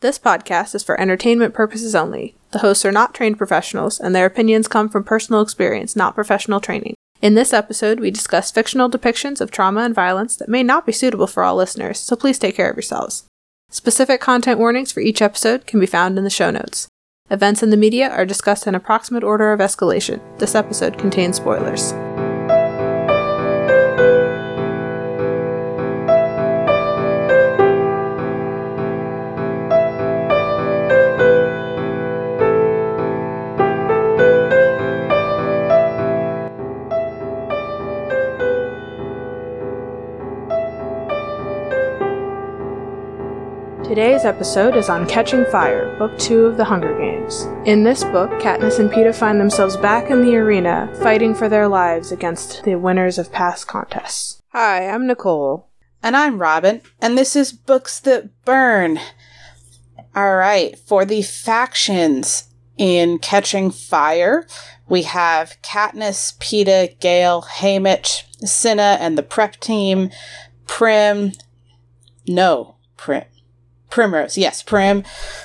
This podcast is for entertainment purposes only. The hosts are not trained professionals, and their opinions come from personal experience, not professional training. In this episode, we discuss fictional depictions of trauma and violence that may not be suitable for all listeners, so please take care of yourselves. Specific content warnings for each episode can be found in the show notes. Events in the media are discussed in approximate order of escalation. This episode contains spoilers. Today's episode is on Catching Fire, Book 2 of The Hunger Games. In this book, Katniss and Peeta find themselves back in the arena, fighting for their lives against the winners of past contests. Hi, I'm Nicole. And I'm Robin, and this is Books That Burn. Alright, for the factions in Catching Fire, we have Katniss, Peeta, Gale, Haymitch, Cinna, and the prep team, Prim, no, Prim, Primrose, yes, Prim,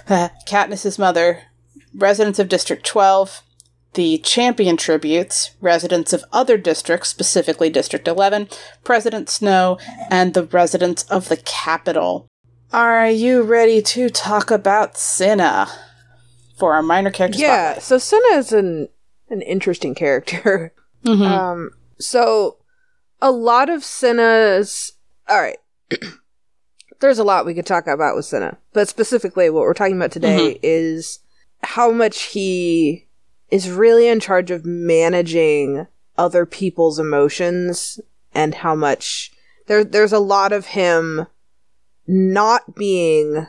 uh, Katniss's mother, residents of District 12, the champion tributes, residents of other districts, specifically District 11, President Snow, and the residents of the Capitol. Are you ready to talk about Cinna for our minor character Yeah, spotlight? so Cinna is an an interesting character. Mhm. Um, so a lot of Cinna's. All right. There's a lot we could talk about with Cinna, but specifically, what we're talking about today is how much he is really in charge of managing other people's emotions, and how much there. There's a lot of him not being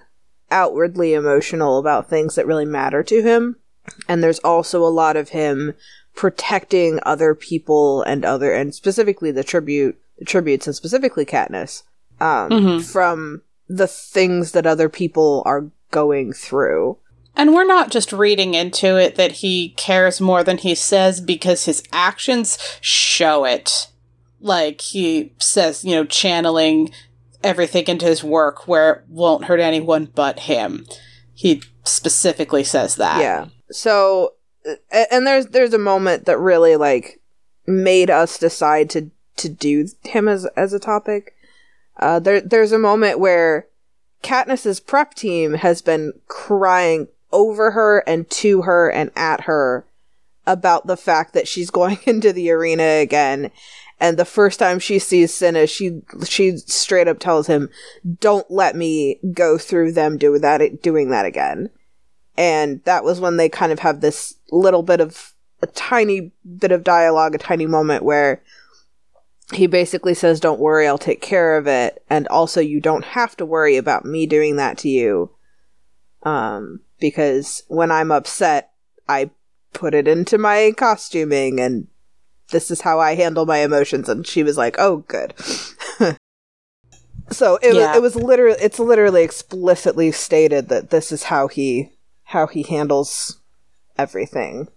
outwardly emotional about things that really matter to him, and there's also a lot of him protecting other people and other and specifically the tribute the tributes and specifically Katniss um, Mhm. from the things that other people are going through. And we're not just reading into it that he cares more than he says because his actions show it. Like he says, you know, channeling everything into his work where it won't hurt anyone but him. He specifically says that. yeah. So and there's there's a moment that really like made us decide to to do him as as a topic. Uh, there there's a moment where Katniss's prep team has been crying over her and to her and at her about the fact that she's going into the arena again. And the first time she sees Cinna, she she straight up tells him, "Don't let me go through them do that doing that again." And that was when they kind of have this little bit of a tiny bit of dialogue, a tiny moment where he basically says, Don't worry, I'll take care of it. And also, you don't have to worry about me doing that to you. Um, because when I'm upset, I put it into my costuming and this is how I handle my emotions. And she was like, Oh, good. so it, Yeah. was, it was literally, it's literally explicitly stated that this is how he, how he handles everything.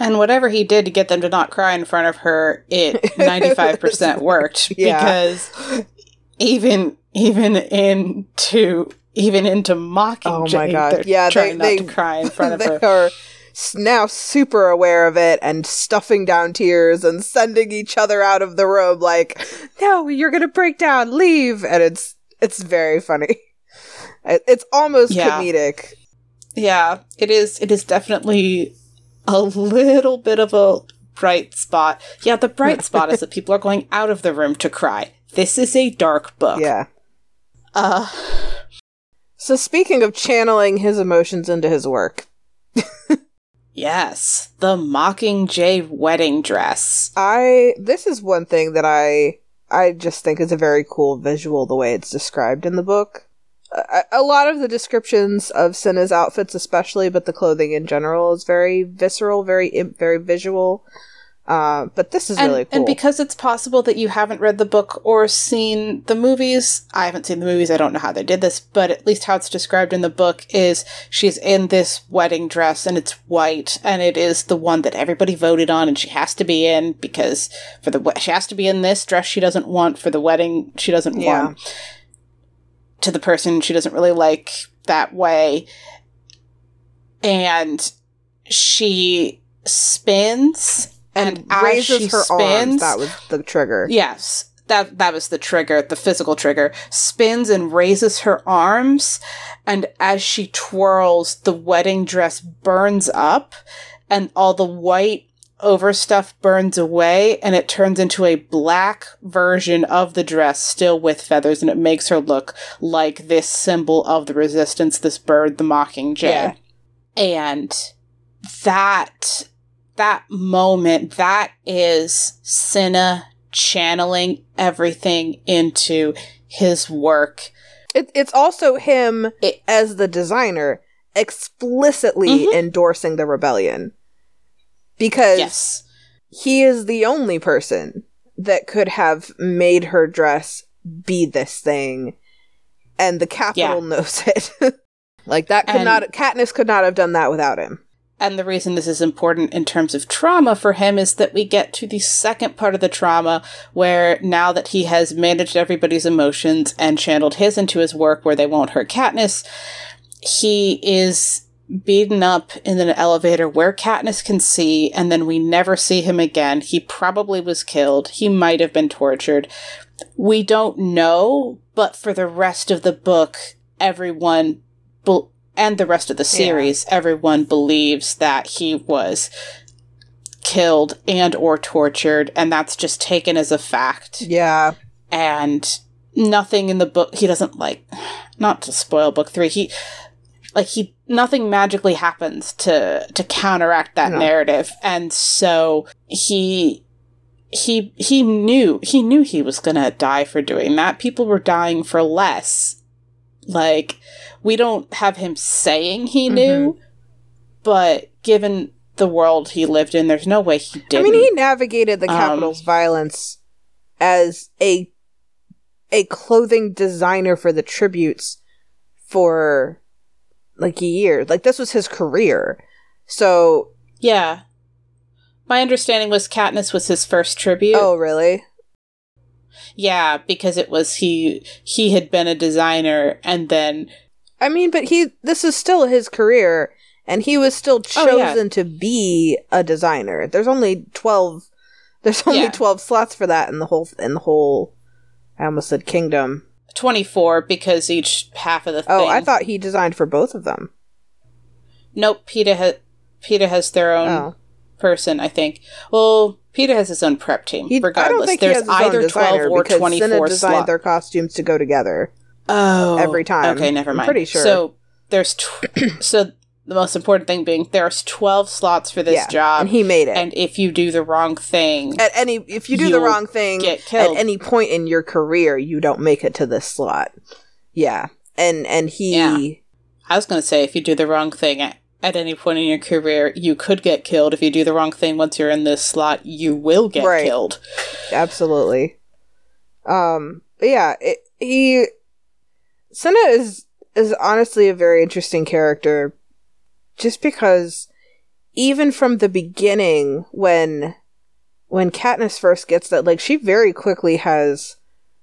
And whatever he did to get them to not cry in front of her, it 95% worked Yeah. because even even into even into mocking Oh my God. Yeah, they- trying they- not to cry in front of they her. are now super aware of it and stuffing down tears and sending each other out of the room like no you're gonna break down leave and it's it's very funny It- it's almost Yeah. comedic Yeah, it is. It is definitely a little bit of a bright spot. Yeah, the bright spot is that people are going out of the room to cry. This is a dark book. yeah Uh, so speaking of channeling his emotions into his work yes, the Mockingjay wedding dress. i this is one thing that i i just think is a very cool visual the way it's described in the book a, a lot of the descriptions of Cinna's outfits, especially, but the clothing in general, is very visceral, very very visual. Uh, but this is and, really cool. and because it's possible that you haven't read the book or seen the movies, I haven't seen the movies, I don't know how they did this, but at least how it's described in the book is she's in this wedding dress and it's white and it is the one that everybody voted on and she has to be in because for the she has to be in this dress she doesn't want for the wedding she doesn't Yeah. want to the person she doesn't really like that way. And she spins and, and as raises she her spins, arms. That was the trigger. Yes, that that was the trigger, the physical trigger. Spins and raises her arms, and as she twirls, the wedding dress burns up, and all the white overstuff burns away, and it turns into a black version of the dress, still with feathers, and it makes her look like this symbol of the resistance, this bird, the mockingjay. Yeah. And that that moment, that is Cinna channeling everything into his work. It, it's also him It- as the designer explicitly Mhm. endorsing the rebellion because Yes. he is the only person that could have made her dress be this thing, and the Capitol knows it. like that could And- not Katniss could not have done that without him. And the reason this is important in terms of trauma for him is that we get to the second part of the trauma where now that he has managed everybody's emotions and channeled his into his work where they won't hurt Katniss, he is beaten up in an elevator where Katniss can see, and then we never see him again. He probably was killed. He might have been tortured. We don't know, but for the rest of the book, everyone bel and the rest of the series, everyone believes that he was killed and or tortured, and that's just taken as a fact Yeah, and nothing in the book he doesn't like not to spoil book three he like he nothing magically happens to to counteract that No. narrative. And so he he he knew he knew he was gonna die for doing that. People were dying for less. Like we don't have him saying he knew but given the world he lived in there's no way he didn't I mean he navigated the Um, Capitol's violence as a a clothing designer for the tributes for like a year. Like this was his career. So Yeah. My understanding was Katniss was his first tribute. oh really? Yeah, because it was he he had been a designer and then I mean, but he this is still his career and he was still Oh, yeah. chosen to be a designer. There's only 12 there's only Yeah. 12 slots for that in the whole in the whole I almost said kingdom. 24 because each half of the oh, thing. Oh, thing. I thought he designed for both of them. Nope, Peeta has Peeta has their own Oh. person, I think. Well, Peeta has his own prep team. He, regardless, I don't think there's he has his either own 12 or because 24 Cinna designed slots. their costumes to go together. Oh, every time. Okay, never I'm mind. pretty sure. So there's tw- so the most important thing being there's 12 slots for this yeah, job, and he made it. and if you do the wrong thing, at any, if you do the wrong thing get at any point in your career, you don't make it to this slot. Yeah, and and he, Yeah. I was going to say if you do the wrong thing at, at any point in your career, you could get killed. If you do the wrong thing once you're in this slot, you will get Right. killed. absolutely. Um, but yeah, it, he, Cinna is is honestly a very interesting character, just because even from the beginning when when Katniss first gets that, like she very quickly has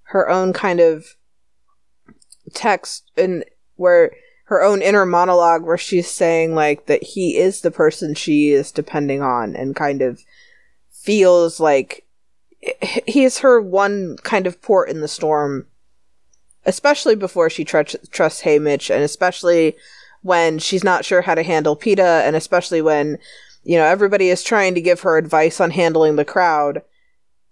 her own kind of text and where her own inner monologue where she's saying like that he is the person she is depending on and kind of feels like he is her one kind of port in the storm especially before she tr- trusts Haymitch and especially when she's not sure how to handle Peeta and especially when you know everybody is trying to give her advice on handling the crowd.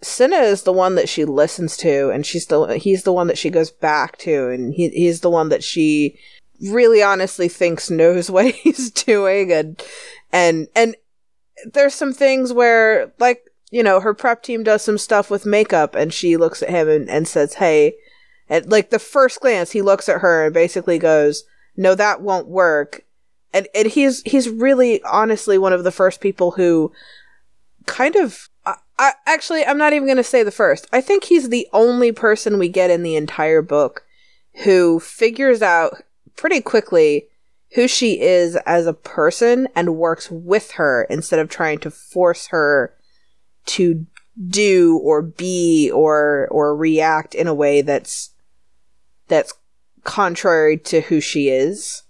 Cinna is the one that she listens to and she's the he's the one that she goes back to and he he's the one that she really honestly thinks knows what he's doing and and and there's some things where like you know her prep team does some stuff with makeup and she looks at him and, and says hey and like the first glance he looks at her and basically goes no that won't work and and he's he's really honestly one of the first people who kind of I, I actually I'm not even going to say the first. I think he's the only person we get in the entire book who figures out pretty quickly who she is as a person and works with her instead of trying to force her to do or be or or react in a way that's that's contrary to who she is.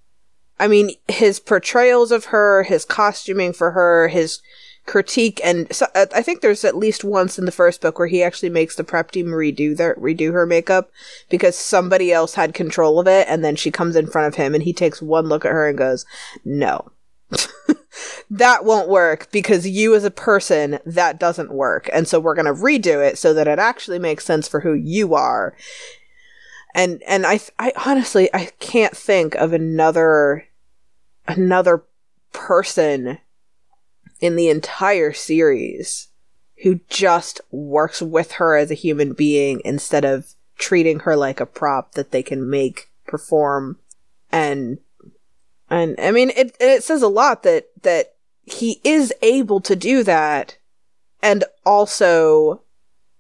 I mean, his portrayals of her, his costuming for her, his critique, and so, uh, I think there's at least once in the first book where he actually makes the prep team redo their redo her makeup because somebody else had control of it, and then she comes in front of him and he takes one look at her and goes, "No." that won't work because you as a person that doesn't work and so we're going to redo it so that it actually makes sense for who you are and and i i honestly i can't think of another another person in the entire series who just works with her as a human being instead of treating her like a prop that they can make perform. And and I mean, it it says a lot that that he is able to do that, and also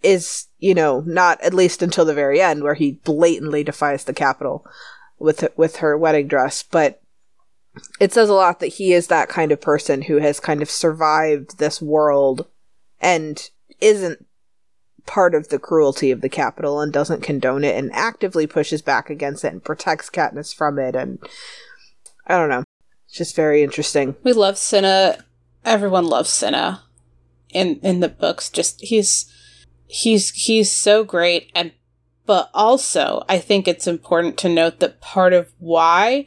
is you know not at least until the very end where he blatantly defies the Capitol with with her wedding dress, but it says a lot that he is that kind of person who has kind of survived this world and isn't part of the cruelty of the Capitol and doesn't condone it and actively pushes back against it and protects Katniss from it and I don't know. It's just very interesting. We love Cinna. Everyone loves Cinna in in the books. Just he's he's he's so great and but also I think it's important to note that part of why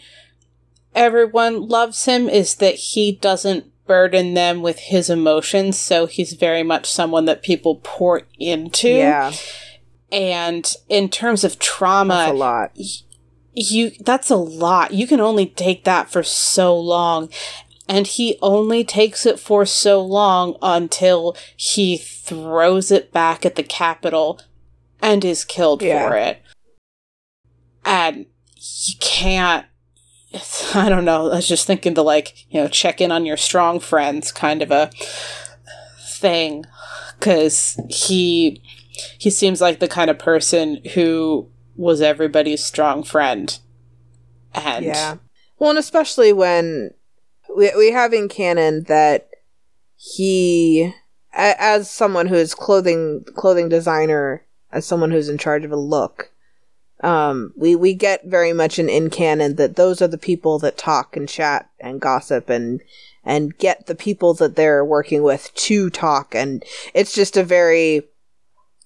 everyone loves him is that he doesn't burden them with his emotions, so he's very much someone that people pour into. Yeah. And in terms of trauma, That's a lot you that's a lot. You can only take that for so long. And he only takes it for so long until he throws it back at the Capitol and is killed yeah. for it. And you can't I don't know. I was just thinking to like, you know, check in on your strong friends kind of a thing cuz he he seems like the kind of person who was everybody's strong friend. And yeah. Well, and especially when we we have in canon that he as someone who is clothing clothing designer, as someone who's in charge of a look, um, we we get very much an in canon that those are the people that talk and chat and gossip and and get the people that they're working with to talk. And it's just a very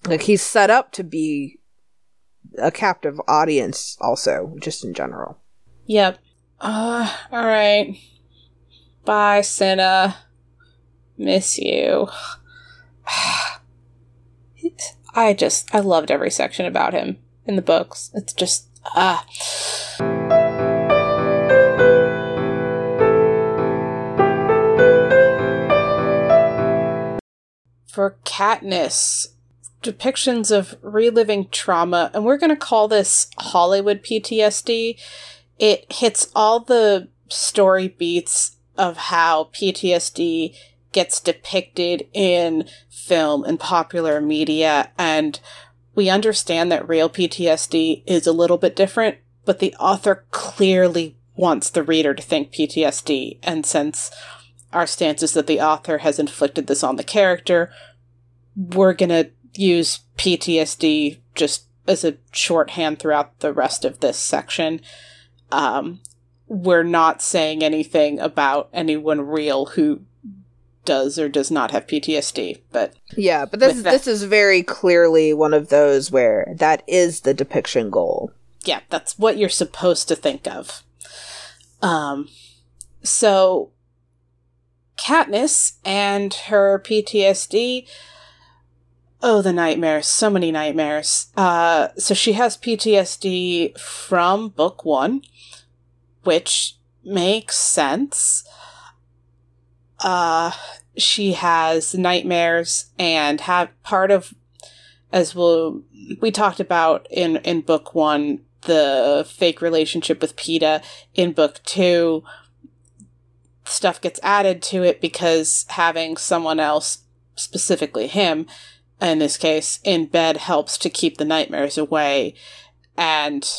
like he's set up to be a captive audience also just in general. Yep. Uh all right bye Cinna. Miss you. I just i loved every section about him in the books. It's just ah. For Katniss, depictions of reliving trauma, and we're going to call this Hollywood PTSD. It hits all the story beats of how PTSD gets depicted in film and popular media, and we understand that real PTSD is a little bit different, but the author clearly wants the reader to think PTSD, and since our stance is that the author has inflicted this on the character, we're gonna use PTSD just as a shorthand throughout the rest of this section. Um, we're not saying anything about anyone real who does or does not have PTSD, but yeah, but this that- this is very clearly one of those where that is the depiction goal. Yeah, that's what you're supposed to think of. Um, so Katniss and her PTSD Oh, the nightmares. So many nightmares. Uh, so she has PTSD from book one, which makes sense. Uh, she has nightmares and have part of, as we'll, we talked about in, in book one, the fake relationship with Peeta. In book two, stuff gets added to it because having someone else, specifically him, in this case, in bed helps to keep the nightmares away. And.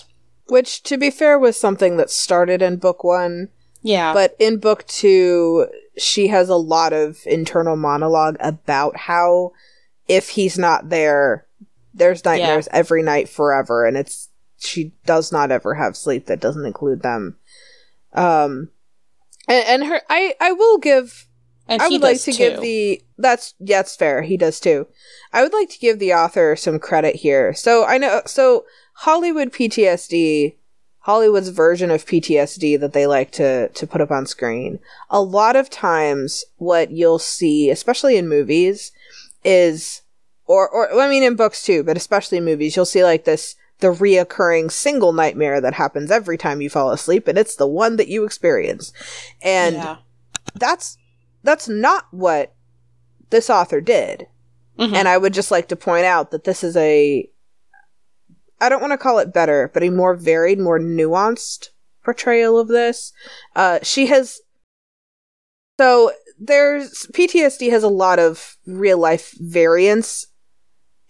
Which, to be fair, was something that started in book one. Yeah. But in book two, she has a lot of internal monologue about how if he's not there, there's nightmares yeah. every night forever. And it's she does not ever have sleep that doesn't include them. Um, and, and her, I, I will give. And I would like to too. give the that's yeah, that's fair. He does too. I would like to give the author some credit here. So I know so Hollywood PTSD, Hollywood's version of PTSD that they like to to put up on screen. A lot of times, what you'll see, especially in movies, is or or I mean in books too, but especially in movies, you'll see like this the reoccurring single nightmare that happens every time you fall asleep, and it's the one that you experience, and yeah. that's that's not what this author did. Mhm. And I would just like to point out that this is a I don't want to call it better, but a more varied, more nuanced portrayal of this. Uh she has so there's PTSD has a lot of real life variance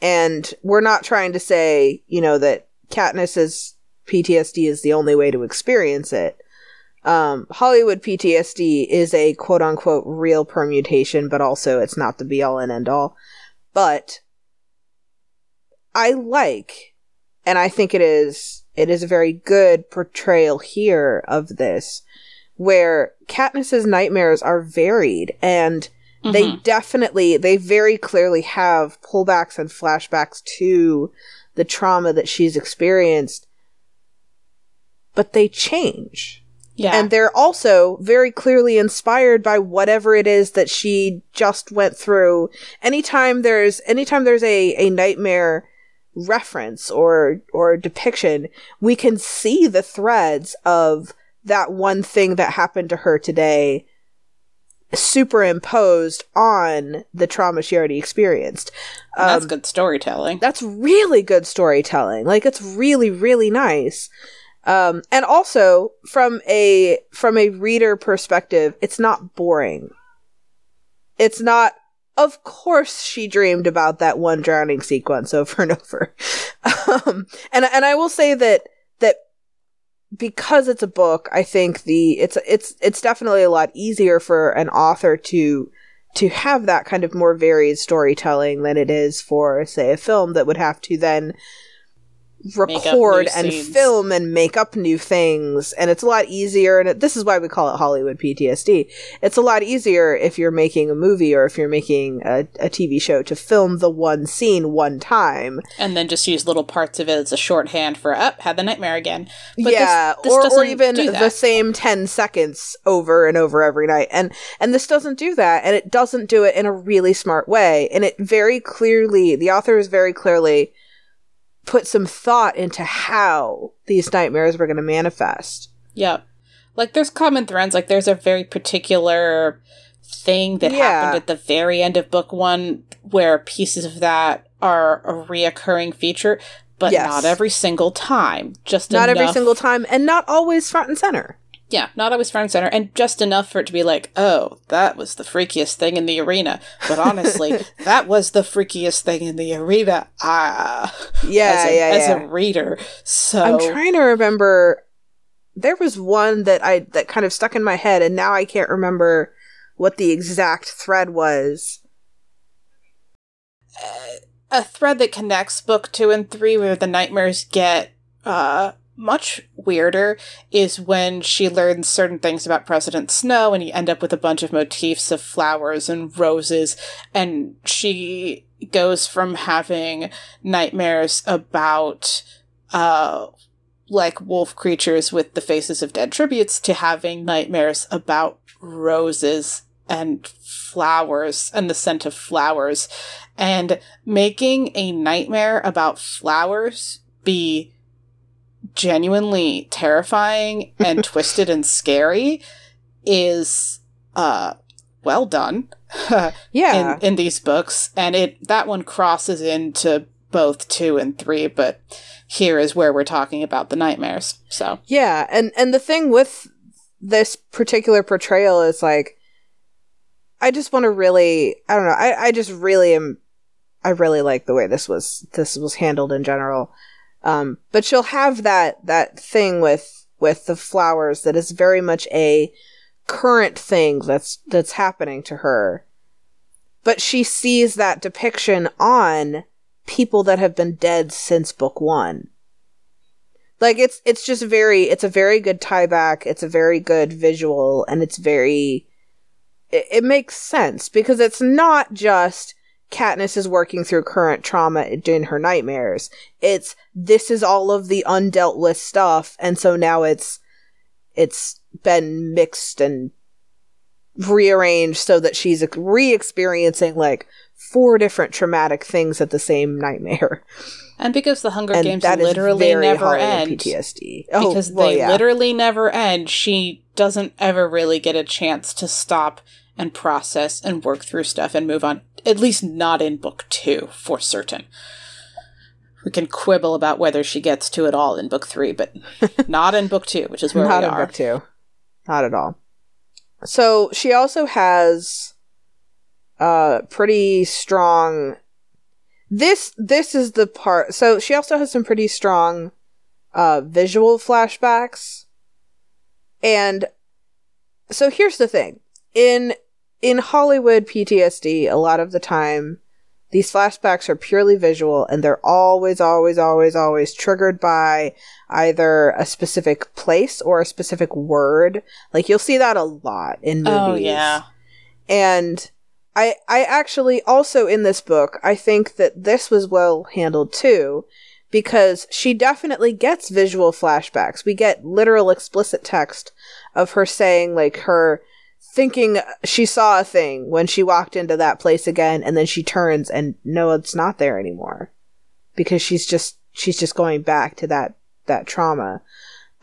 and we're not trying to say, you know, that Katniss's PTSD is the only way to experience it um, Hollywood PTSD is a quote unquote real permutation, but also it's not the be all and end all. But I like, and I think it is, it is a very good portrayal here of this, where Katniss's nightmares are varied and they Mhm. definitely, they very clearly have pullbacks and flashbacks to the trauma that she's experienced, but they change yeah. and they're also very clearly inspired by whatever it is that she just went through anytime there's anytime there's a, a nightmare reference or or depiction we can see the threads of that one thing that happened to her today superimposed on the trauma she already experienced And that's Um, good storytelling. that's really good storytelling. Like it's really really nice. Um and also from a from a reader perspective, it's not boring. It's not of course she dreamed about that one drowning sequence over and over. um and and I will say that that because it's a book, I think the it's it's it's definitely a lot easier for an author to to have that kind of more varied storytelling than it is for say a film that would have to then record and scenes. film and make up new things. And it's a lot easier and it, this is why we call it hollywood ptsd it's a lot easier if you're making a movie or if you're making a, a tv show to film the one scene one time. And then just use little parts of it as a shorthand for up had the nightmare again. But yeah, this, this or or even the same ten seconds over and over every night, and and this doesn't do that, and it doesn't do it in a really smart way, and it very clearly, the author is very clearly put some thought into how these nightmares were going to manifest. Yeah. Like there's common threads. Like there's a very particular thing that Yeah. happened at the very end of book one where pieces of that are a reoccurring feature, but Yes. not every single time. Just Not every single time, and not always front and center. Yeah, not always front and center, and just enough for it to be like, oh, that was the freakiest thing in the arena. But honestly, that was the freakiest thing in the arena. Ah, Yeah, as a, yeah, as yeah. a reader. So I'm trying to remember. There was one that I that kind of stuck in my head, and now I can't remember what the exact thread was. a thread that connects book two and three where the nightmares get uh much weirder is when she learns certain things about President Snow and you end up with a bunch of motifs of flowers and roses. And she goes from having nightmares about uh like wolf creatures with the faces of dead tributes to having nightmares about roses and flowers and the scent of flowers. And making a nightmare about flowers be genuinely terrifying and twisted and scary is uh well done Yeah, in, in these books. And it that one crosses into both two and three but here is where we're talking about the nightmares. So. Yeah, and and the thing with this particular portrayal is like I just want to really I don't know, I I just really am I really like the way this was this was handled in general. Um but she'll have that that thing with with the flowers that is very much a current thing that's that's happening to her. But she sees that depiction on people that have been dead since book 1 Like it's it's just very it's a very good tie back. It's a very good visual and it's very it, it makes sense because it's not just Katniss is working through current trauma in her nightmares. It's this is all of the undealt with stuff and so now it's it's been mixed and rearranged so that she's re-experiencing like four different traumatic things at the same nightmare. And because the Hunger and Games literally never end, PTSD. Oh, because well, they yeah. literally never end, she doesn't ever really get a chance to stop and process and work through stuff and move on. At least not in book two, for certain. We can quibble about whether she gets to it all in book three, but not in book two, which is where not we in book two, not at all. So she also has uh pretty strong this this is the part so she also has some pretty strong uh visual flashbacks and so here's the thing in in hollywood ptsd a lot of the time these flashbacks are purely visual and they're always always always always triggered by either a specific place or a specific word. Like you'll see that a lot in oh, movies. oh yeah. And I I actually also in this book I think that this was well handled too because she definitely gets visual flashbacks. We get literal explicit text of her saying like her thinking she saw a thing when she walked into that place again and then she turns and no it's not there anymore because she's just she's just going back to that that trauma.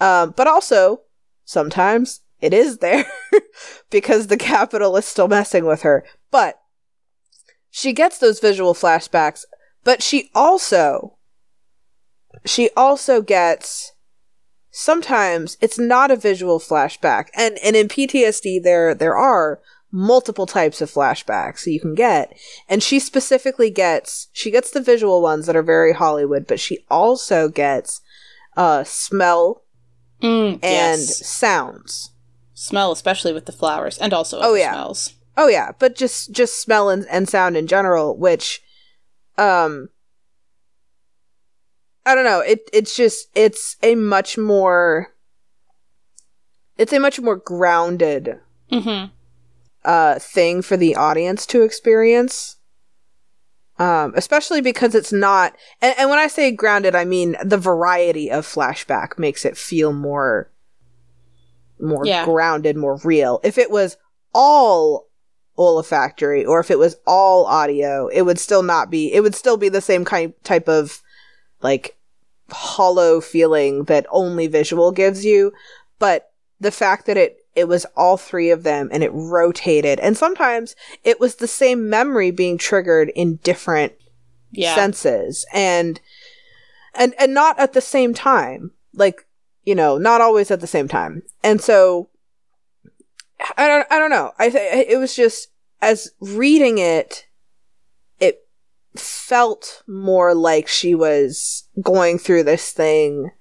Um, but also sometimes it is there because the Capitol is still messing with her. But she gets those visual flashbacks, but she also she also gets sometimes it's not a visual flashback. And and in PTSD there there are multiple types of flashbacks you can get. And she specifically gets she gets the visual ones that are very Hollywood, but she also gets uh smell mm, and yes. sounds. Smell especially with the flowers and also oh, yeah. smells. Oh yeah, but just just smell and, and sound in general, which um I don't know, it it's just it's a much more it's a much more grounded mm-hmm. uh thing for the audience to experience. Um, especially because it's not and, and when I say grounded, I mean the variety of flashback makes it feel more more yeah. grounded, more real. If it was all olfactory or if it was all audio, it would still not be, it would still be the same kind type of like hollow feeling that only visual gives you. But the fact that it, it was all three of them and it rotated and sometimes it was the same memory being triggered in different yeah. senses and, and, and not at the same time. Like, you know, not always at the same time. And so I don't I don't know. I th- it was just as reading it it felt more like she was going through this thing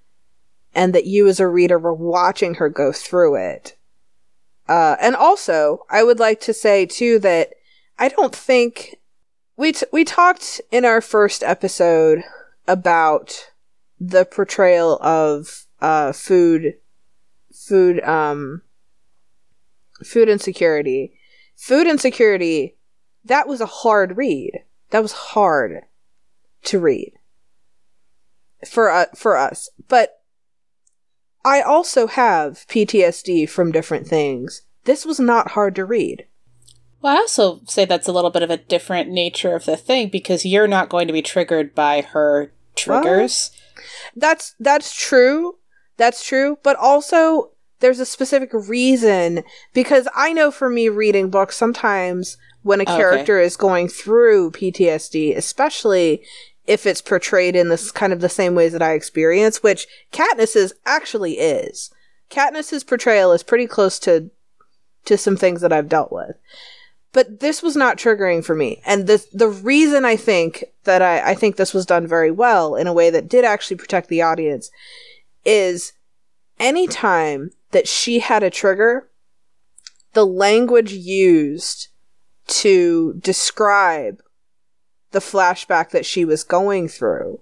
and that you as a reader were watching her go through it. Uh, and also, I would like to say too that I don't think we t- we talked in our first episode about the portrayal of uh, food food um food insecurity. Food insecurity, that was a hard read. That was hard to read for uh, for us. But I also have PTSD from different things. This was not hard to read. Well, I also say that's a little bit of a different nature of the thing because you're not going to be triggered by her triggers. Well, that's that's true. That's true, but also there's a specific reason because I know for me reading books sometimes when a oh, character okay. is going through PTSD, especially if it's portrayed in this kind of the same ways that I experience, which Katniss's actually is. Katniss's portrayal is pretty close to to some things that I've dealt with. But this was not triggering for me. And the the reason I think that I, I think this was done very well in a way that did actually protect the audience is anytime that she had a trigger, the language used to describe the flashback that she was going through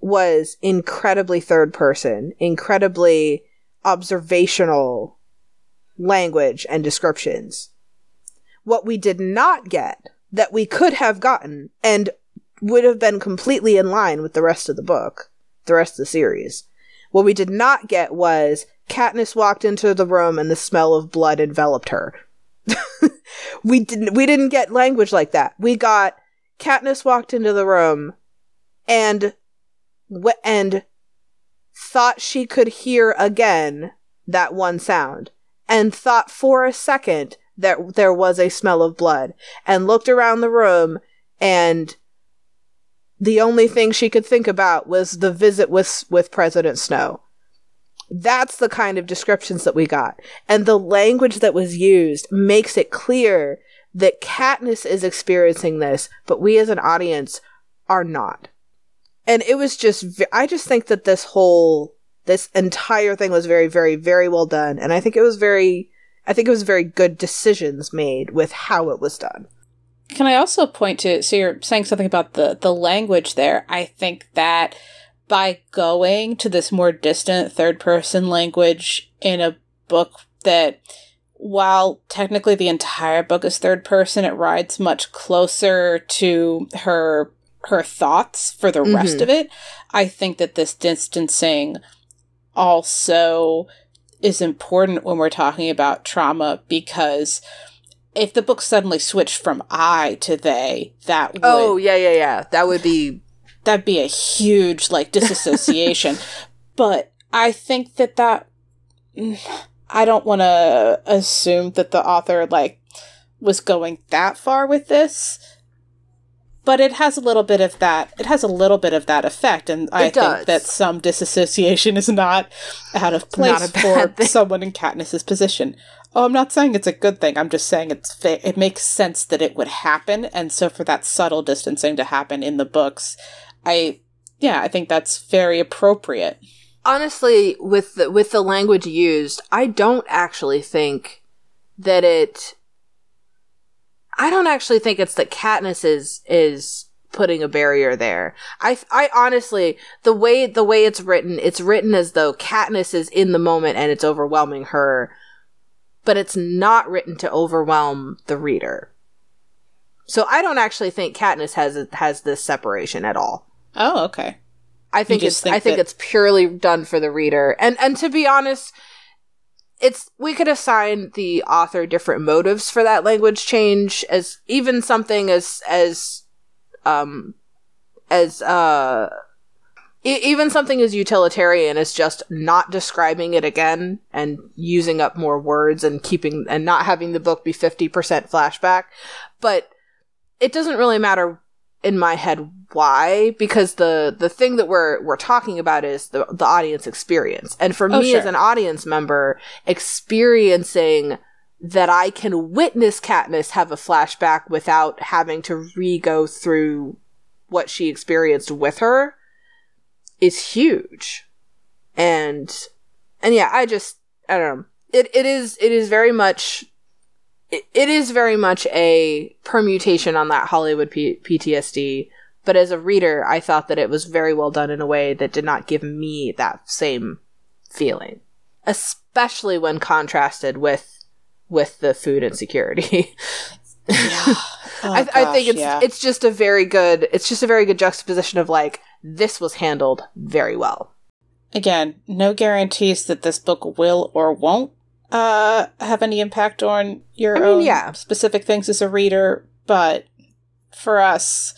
was incredibly third person, incredibly observational language and descriptions. What we did not get that we could have gotten and would have been completely in line with the rest of the book, the rest of the series. What we did not get was Katniss walked into the room and the smell of blood enveloped her. we didn't we didn't get language like that. We got Katniss walked into the room and and thought she could hear again that one sound and thought for a second that there was a smell of blood and looked around the room and the only thing she could think about was the visit with with President Snow. That's the kind of descriptions that we got. And the language that was used makes it clear that Katniss is experiencing this, but we as an audience are not. And it was just, I just think that this whole, this entire thing was very, very, very well done. And I think it was very, I think it was very good decisions made with how it was done. Can I also point to, so you're saying something about the, the language there. I think that by going to this more distant third person language in a book that while technically the entire book is third person, it rides much closer to her her thoughts for the mm-hmm. rest of it. I think that this distancing also is important when we're talking about trauma because if the book suddenly switched from I to they, that would Oh, yeah, yeah, yeah. That would be that'd be a huge like disassociation. but I think that that I don't want to assume that the author like was going that far with this, but it has a little bit of that. It has a little bit of that effect, and I think that some disassociation is not out of place for thing. someone in Katniss's position. Oh, I'm not saying it's a good thing. I'm just saying it's fa- it makes sense that it would happen, and so for that subtle distancing to happen in the books, I yeah, I think that's very appropriate honestly, with the, with the language used, I don't actually think that it. I don't actually think it's that Katniss is is putting a barrier there. I I honestly the way the way it's written, it's written as though Katniss is in the moment and it's overwhelming her, but it's not written to overwhelm the reader. So I don't actually think Katniss has has this separation at all. Oh, okay. I think it's think I think that- it's purely done for the reader. And and to be honest, it's we could assign the author different motives for that language change as even something as as um as uh e- even something as utilitarian as just not describing it again and using up more words and keeping and not having the book be 50% flashback but it doesn't really matter in my head why because the the thing that we're we're talking about is the the audience experience. And for oh, me sure. as an audience member experiencing that I can witness Katniss have a flashback without having to re-go through what she experienced with her is huge. And and yeah I just I don't know. It it is it is very much it, it is very much a permutation on that Hollywood P- PTSD. But as a reader, I thought that it was very well done in a way that did not give me that same feeling, especially when contrasted with with the food insecurity. yeah. Oh, I, gosh, I, think it's yeah. it's just a very good it's just a very good juxtaposition of like this was handled very well. Again, no guarantees that this book will or won't uh, have any impact on your I mean, own yeah. specific things as a reader, but for us,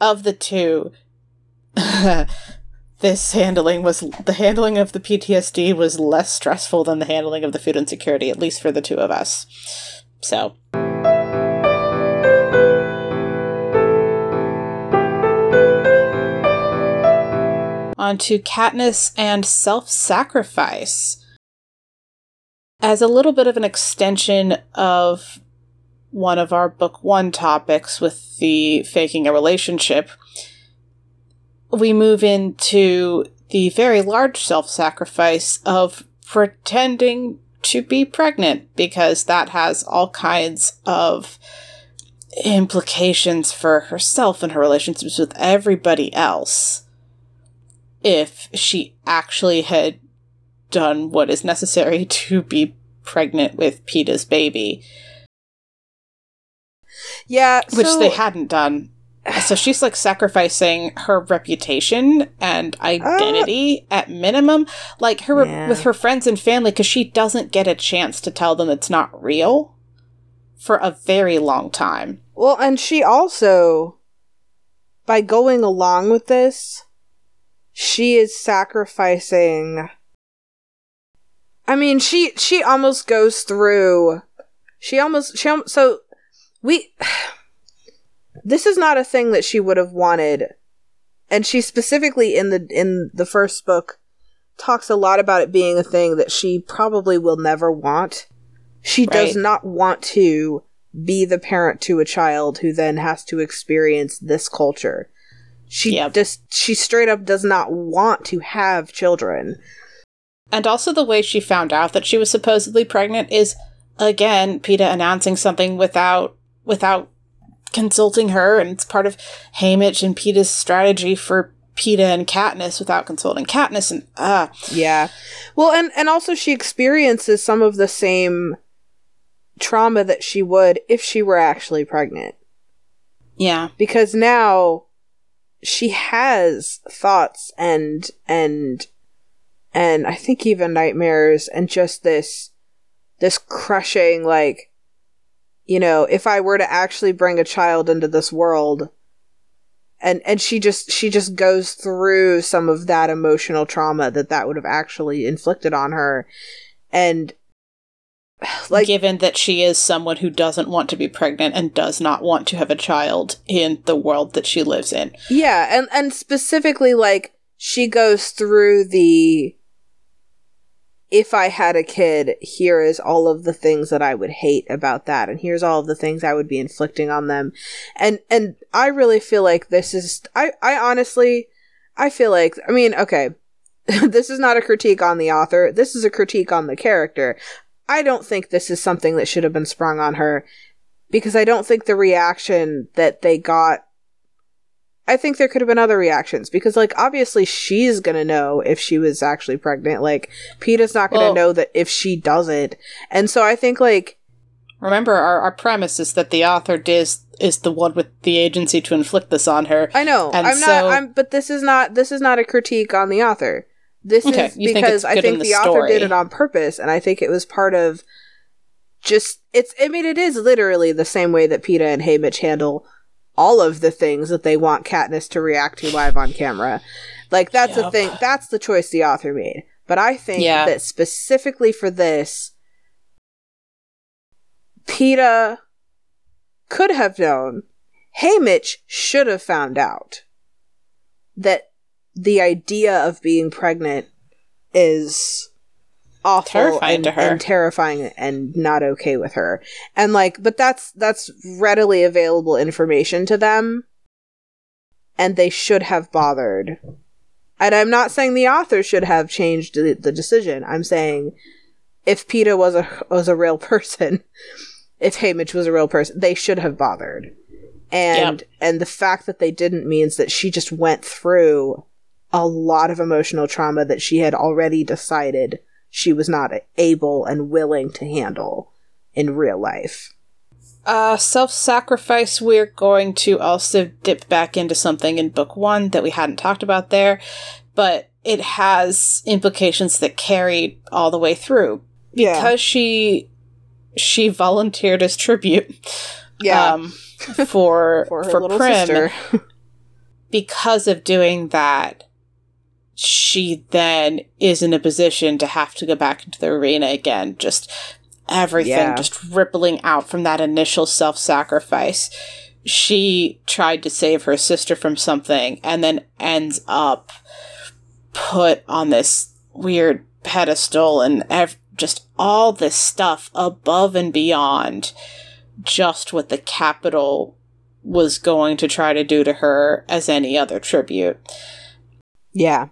of the two, this handling was the handling of the PTSD was less stressful than the handling of the food insecurity, at least for the two of us. So. On to Katniss and self sacrifice as a little bit of an extension of one of our book one topics with the faking a relationship, we move into the very large self sacrifice of pretending to be pregnant because that has all kinds of implications for herself and her relationships with everybody else. if she actually had done what is necessary to be pregnant with Peeta's baby. Yeah, which so- they hadn't done. So she's like sacrificing her reputation and uh, identity at minimum, like her Yeah. with her friends and family, because she doesn't get a chance to tell them it's not real for a very long time. Well, and she also, by going along with this, she is sacrificing. I mean, she she almost goes through. She almost she so we. This is not a thing that she would have wanted, and she specifically in the in the first book talks a lot about it being a thing that she probably will never want. She does not want to be the parent to a child who then has to experience this culture. She Yep. just she straight up does not want to have children. And also the way she found out that she was supposedly pregnant is again Peeta announcing something without without consulting her, and it's part of Haymitch and Peeta's strategy for Peeta and Katniss without consulting Katniss, and ah, Yeah. Well, and and also she experiences some of the same trauma that she would if she were actually pregnant. yeah, because now she has thoughts and and and I think even nightmares and just this this crushing like you know if I were to actually bring a child into this world and and she just she just goes through some of that emotional trauma that that would have actually inflicted on her and like given that she is someone who doesn't want to be pregnant and does not want to have a child in the world that she lives in. Yeah, and and specifically like she goes through the if I had a kid, here is all of the things that I would hate about that and here's all of the things I would be inflicting on them. And and I really feel like this is I I honestly I feel like I mean, okay. this is not a critique on the author. This is a critique on the character. I don't think this is something that should have been sprung on her because I don't think the reaction that they got I think there could have been other reactions because, like, obviously she's gonna know if she was actually pregnant. Like, Peeta's not gonna Well- know that if she doesn't. And so I think, like, Remember, our, our premise is that the author is is the one with the agency to inflict this on her. I know And I'm so- not. I'm, but this is not. This is not a critique on the author. This Okay, is you think because I think the, the author did it on purpose, and I think it was part of just. It's. I mean, it is literally the same way that Peeta and Haymitch handle all of the things that they want Katniss to react to live on camera. Like that's the thing. That's the choice the author made. But I think Yeah. that specifically for this, Peeta could have known. Haymitch should have found out that the idea of being pregnant is awful Terrifying and, to her. and terrifying and not okay with her. And like but that's that's readily available information to them and they should have bothered. And I'm not saying the author should have changed the, the decision. I'm saying if Peeta was a was a real person, if Haymitch was a real person, they should have bothered. And and the fact that they didn't means that she just went through a lot of emotional trauma that she had already decided she was not able and willing to handle in real life. Uh, self sacrifice, we're going to also dip back into something in book one that we hadn't talked about there, but it has implications that carry all the way through. Yeah. Because she she volunteered as tribute yeah. um, for, for for, Prim. sister. Because of doing that, she then is in a position to have to go back into the arena again. Just everything Yeah. just rippling out from that initial self sacrifice. She tried to save her sister from something and then ends up put on this weird pedestal and ev- just all this stuff above and beyond just what the Capitol was going to try to do to her as any other tribute. Yeah.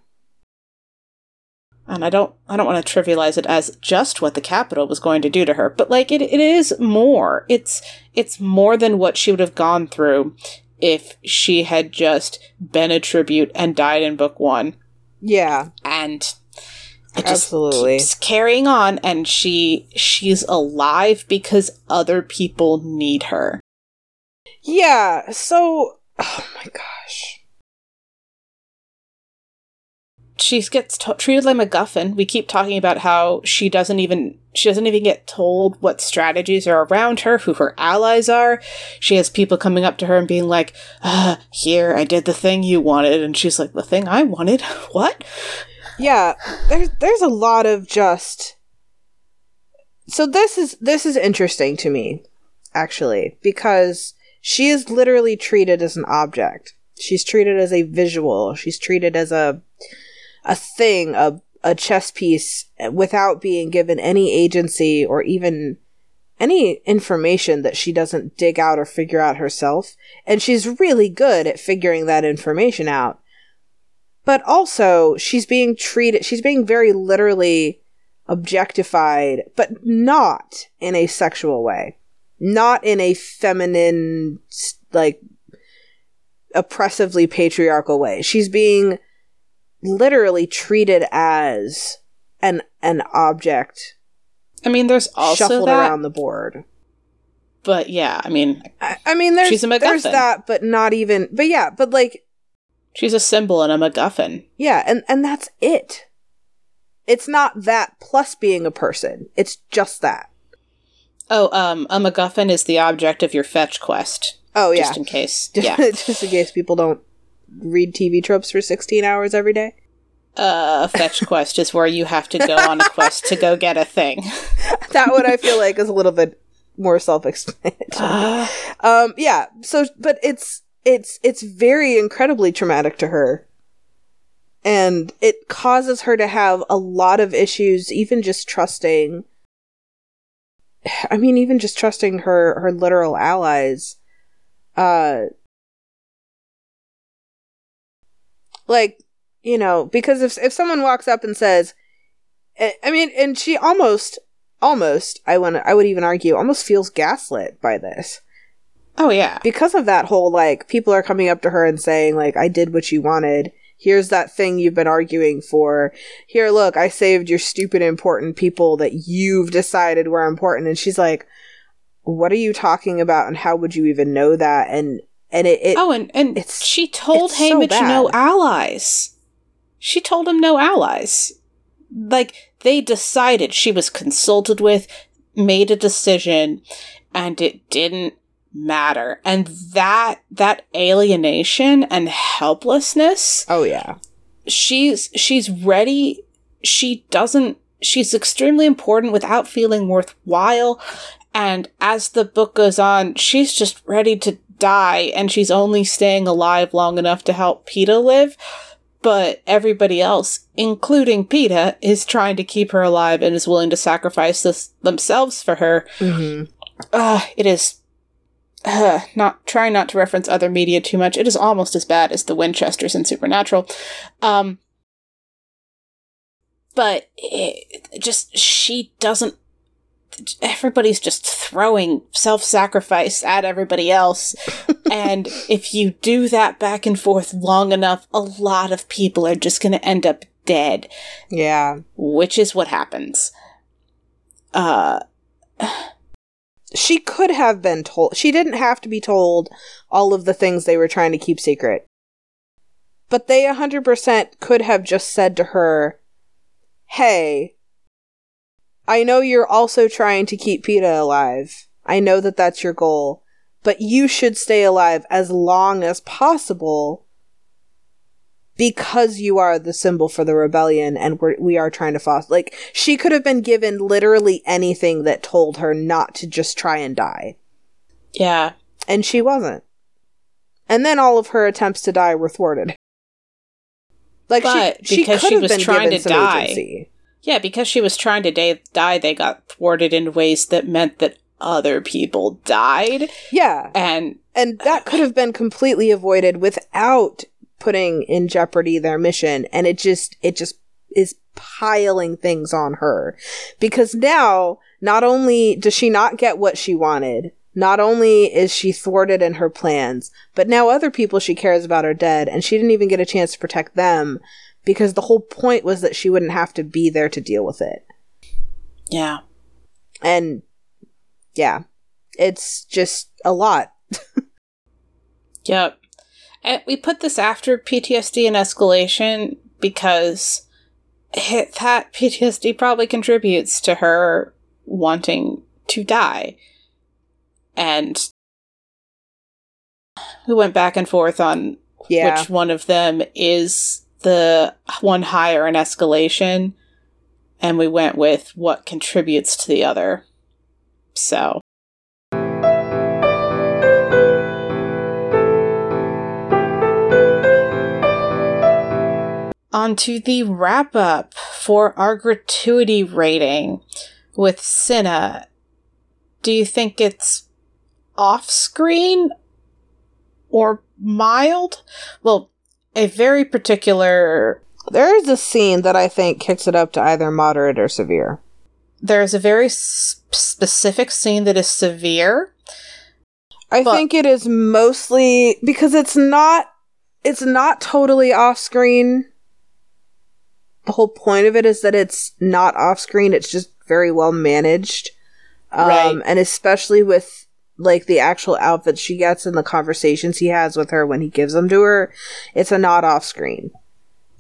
And I don't I don't want to trivialize it as just what the Capitol was going to do to her, but like it, it is more. It's it's more than what she would have gone through if she had just been a tribute and died in book 1. Yeah. And it just Absolutely. keeps carrying on and she she's alive because other people need her. Yeah. So, oh my gosh. She gets t- treated like MacGuffin. We keep talking about how she doesn't even she doesn't even get told what strategies are around her, who her allies are. She has people coming up to her and being like, uh, "Here, I did the thing you wanted," and she's like, "The thing I wanted? What?" Yeah, there's there's a lot of just So this is this is interesting to me actually because she is literally treated as an object. She's treated as a visual. She's treated as a a thing, a a chess piece without being given any agency or even any information that she doesn't dig out or figure out herself. And she's really good at figuring that information out. But also, she's being treated, she's being very literally objectified, but not in a sexual way. Not in a feminine, like, oppressively patriarchal way. She's being literally treated as an an object I mean, there's also shuffled that, around the board. but yeah, I mean, I, I mean, there's there's that, but not even. But yeah, but like she's a symbol and a MacGuffin. yeah, and and that's it. It's not that plus being a person. It's just that. Oh, um, a MacGuffin is the object of your fetch quest. Oh yeah, Just in case. yeah. just in case people don't read TV tropes for 16 hours every day. Uh, a fetch quest is where you have to go on a quest to go get a thing. That one I feel like is a little bit more self-explanatory. um, yeah. So, but it's it's it's very incredibly traumatic to her, and it causes her to have a lot of issues, even just trusting. I mean, even just trusting her her literal allies. Uh, like you know, because if if someone walks up and says, I mean, and she almost, almost, I want, I would even argue, almost feels gaslit by this oh yeah. because of that whole like people are coming up to her and saying like I did what you wanted. Here's that thing you've been arguing for. Here, look, I saved your stupid important people that you've decided were important. And she's like, "What are you talking about? And how would you even know that?" And and it, it oh, and and it's- she told it's so no allies. She told him no allies. Like they decided she was consulted with, made a decision, and it didn't matter. And that that alienation and helplessness oh yeah, she's she's ready she doesn't she's extremely important without feeling worthwhile and as the book goes on she's just ready to die and she's only staying alive long enough to help Peeta live but everybody else including Peeta is trying to keep her alive and is willing to sacrifice this themselves for her hmm uh, it is uh, not trying not to reference other media too much. It is almost as bad as the Winchesters in Supernatural. Um, but it, just she doesn't. Everybody's just throwing self sacrifice at everybody else. and if you do that back and forth long enough, a lot of people are just going to end up dead, yeah. which is what happens. Uh, She could have been told. She didn't have to be told all of the things they were trying to keep secret. But they 100% could have just said to her, Hey, I know you're also trying to keep Peeta alive. I know that that's your goal. But you should stay alive as long as possible because you are the symbol for the rebellion and we're, we are trying to foster. Like, she could have been given literally anything that told her not to just try and die. yeah. And she wasn't. And then all of her attempts to die were thwarted. Like But she, she because could she have was been trying to die. agency. Yeah, because she was trying to da- die, they got thwarted in ways that meant that other people died. Yeah, And and that could have been completely avoided without putting in jeopardy their mission. And it just, it just is piling things on her because now not only does she not get what she wanted, not only is she thwarted in her plans, but now other people she cares about are dead, and she didn't even get a chance to protect them because the whole point was that she wouldn't have to be there to deal with it. Yeah. And yeah, it's just a lot. Yep. And we put this after PTSD and escalation because it, that PTSD probably contributes to her wanting to die. And we went back and forth on Yeah. which one of them is the one higher in escalation, and we went with what contributes to the other. So. On to the wrap up for our gratuity rating with Cinna. Do you think it's off screen or mild? Well, a very particular. There is a scene that I think kicks it up to either moderate or severe. There's a very s- specific scene that is severe. I But- think it is mostly because it's not it's not totally off screen. The whole point of it is that it's not off screen, it's just very well managed. Um Right. and especially with like the actual outfits she gets and the conversations he has with her when he gives them to her, it's a not off screen.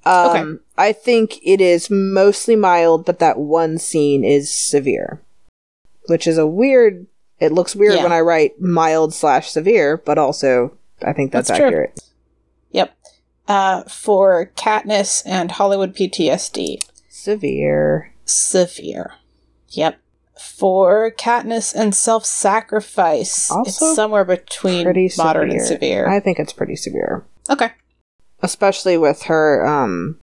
Um Okay. I think it is mostly mild, but that one scene is severe. Which is a weird it looks weird Yeah. when I write mild slash severe, but also I think that's, That's true. accurate. Yep. Uh, for Katniss and Hollywood PTSD. Severe. Severe. Yep. For Katniss and self sacrifice, it's somewhere between Pretty moderate severe. and severe. I think it's pretty severe. okay. Especially with her um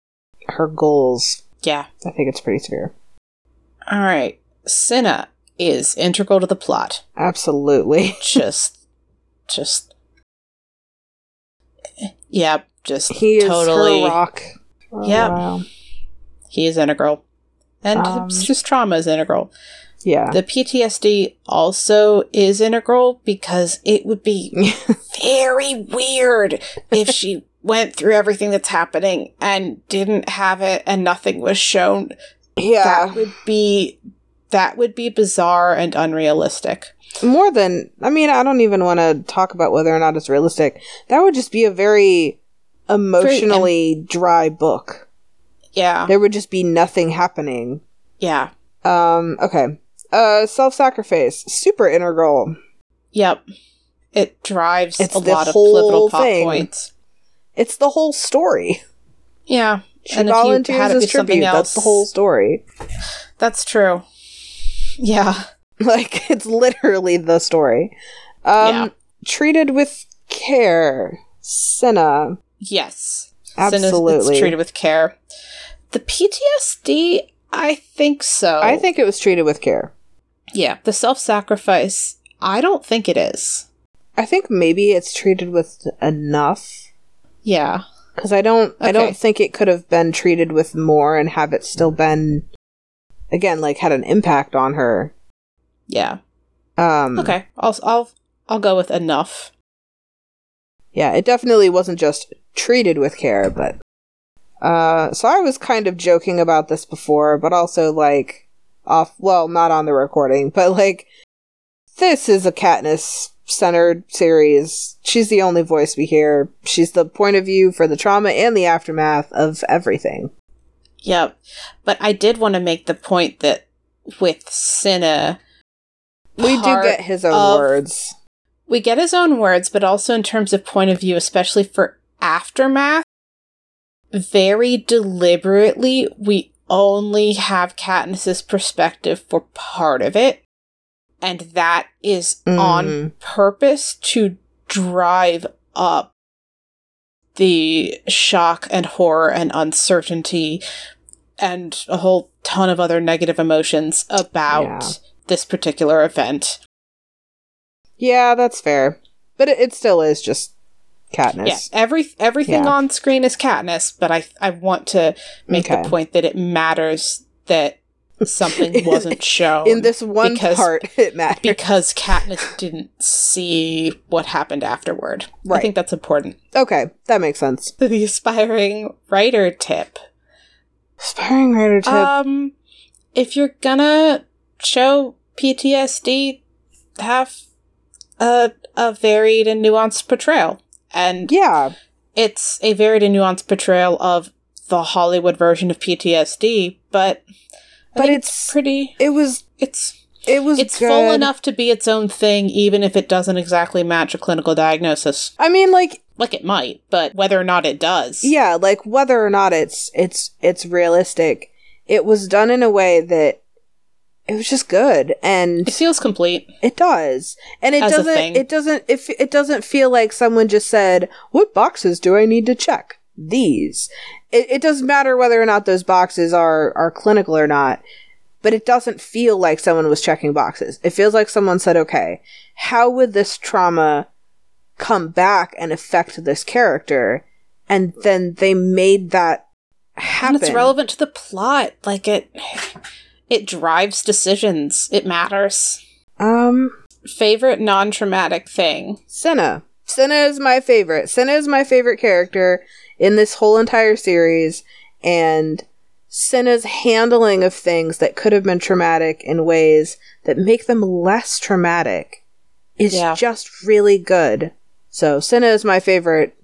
her goals. Yeah. I think it's pretty severe. All right. Cinna is integral to the plot. Absolutely. Just, just. Yep. Just He is totally. rock. for Yep. He is integral. And Um, just trauma is integral. Yeah. The PTSD also is integral because it would be very weird if she went through everything that's happening and didn't have it and nothing was shown. yeah. That would be that would be bizarre and unrealistic. More than I mean, I don't even want to talk about whether or not it's realistic. That would just be a very emotionally dry book. Yeah. There would just be nothing happening. Yeah. Um, okay. Uh self-sacrifice, super integral. Yep. It drives It's a lot of pivotal plot points. It's the whole story. Yeah. She And volunteers as tribute. That's the whole story. That's true. Yeah. Like it's literally the story. Um Yeah. treated with care. Cinna. Yes. Absolutely. It's treated with care. The PTSD, I think so. I think it was treated with care. Yeah. The self sacrifice, I don't think it is. I think maybe it's treated with enough Yeah. because I don't I don't think it could have been treated with more and have it still been again like had an impact on her. Yeah. Um Okay. I'll I'll I'll go with enough. Yeah, it definitely wasn't just treated with care, but uh so I was kind of joking about this before, but also like off well, not on the recording, but like this is a Katniss centered series. She's the only voice we hear. She's the point of view for the trauma and the aftermath of everything. Yep. But I did want to make the point that with Cinna, We do get his own of- words. we get his own words, but also in terms of point of view, especially for aftermath, very deliberately, we only have Katniss's perspective for part of it. And that is on Mhm. purpose to drive up the shock and horror and uncertainty and a whole ton of other negative emotions about Yeah. this particular event. Yeah, that's fair. But it, it still is just Katniss. Yeah, every everything Yeah. on screen is Katniss, but I I want to make Okay. the point that it matters that something wasn't shown In this one because- part, it matters. because Katniss didn't see what happened afterward. Right. I think that's important. okay, that makes sense. The aspiring writer tip. Aspiring writer tip. Um, if you're gonna show PTSD, have a a varied and nuanced portrayal, and yeah, it's a varied and nuanced portrayal of the Hollywood version of PTSD, but But think it's- pretty. it was. It's It was. it's good. full enough to be its own thing, even if it doesn't exactly match a clinical diagnosis. I mean, like, Like it might, but whether or not it does, yeah, like whether or not it's it's it's realistic, it was done in a way that it was just good, and it feels complete. It does, and it As doesn't. It doesn't. If it doesn't feel like someone just said, "What boxes do I need to check?" These. It, it doesn't matter whether or not those boxes are are clinical or not, but it doesn't feel like someone was checking boxes. It feels like someone said, "Okay, how would this trauma come back and affect this character?" And then they made that happen. And it's relevant to the plot. Like it it drives decisions. It matters. Um, Favorite non-traumatic thing. Cinna. Cinna is my favorite. Cinna is my favorite character in this whole entire series, and Cinna's handling of things that could have been traumatic in ways that make them less traumatic is Yeah. just really good. So, Cinna is my favorite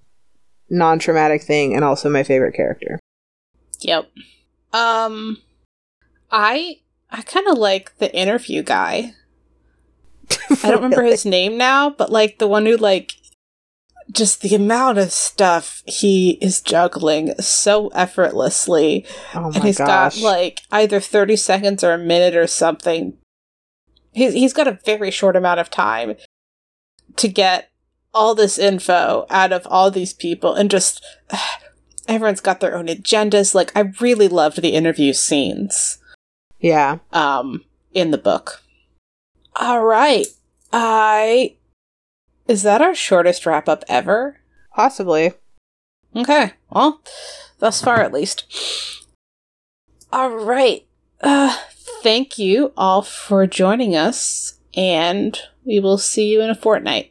non traumatic thing and also my favorite character. Yep. Um I I kind of like the interview guy. I don't remember his name now, but like the one who like just the amount of stuff he is juggling so effortlessly Oh and he's gosh. got like either 30 seconds or a minute or something he's, he's got a very short amount of time to get all this info out of all these people and just everyone's got their own agendas like i really loved the interview scenes yeah. um in the book all right i is that our shortest wrap up ever Possibly. Okay. Well, thus far at least. All right. Uh, thank you all for joining us, and we will see you in a fortnight.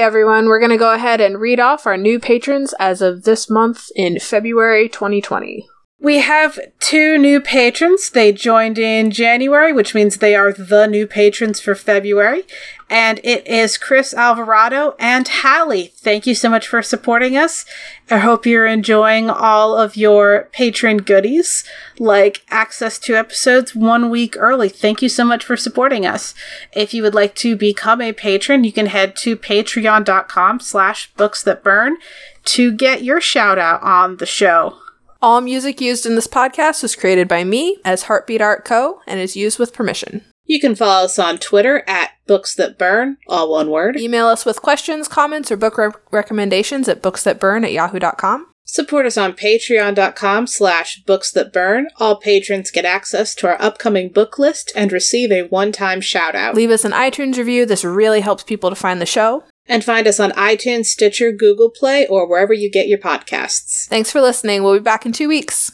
Everyone, we're going to go ahead and read off our new patrons as of this month in February 2020. We have two new patrons. They joined in January, which means they are the new patrons for February. And it is Chris Alvarado and Hallie. Thank you so much for supporting us. I hope you're enjoying all of your patron goodies, like access to episodes one week early. Thank you so much for supporting us. If you would like to become a patron, you can head to patreon.com slash books that burn to get your shout out on the show. All music used in this podcast was created by me as Heartbeat Art Co. and is used with permission. You can follow us on Twitter at Books That Burn, all one word. Email us with questions, comments, or book re- recommendations at booksthatburn at yahoo.com. Support us on patreon.com slash books that burn. All patrons get access to our upcoming book list and receive a one-time shout out. Leave us an iTunes review. This really helps people to find the show. And find us on iTunes, Stitcher, Google Play, or wherever you get your podcasts. Thanks for listening. We'll be back in two weeks.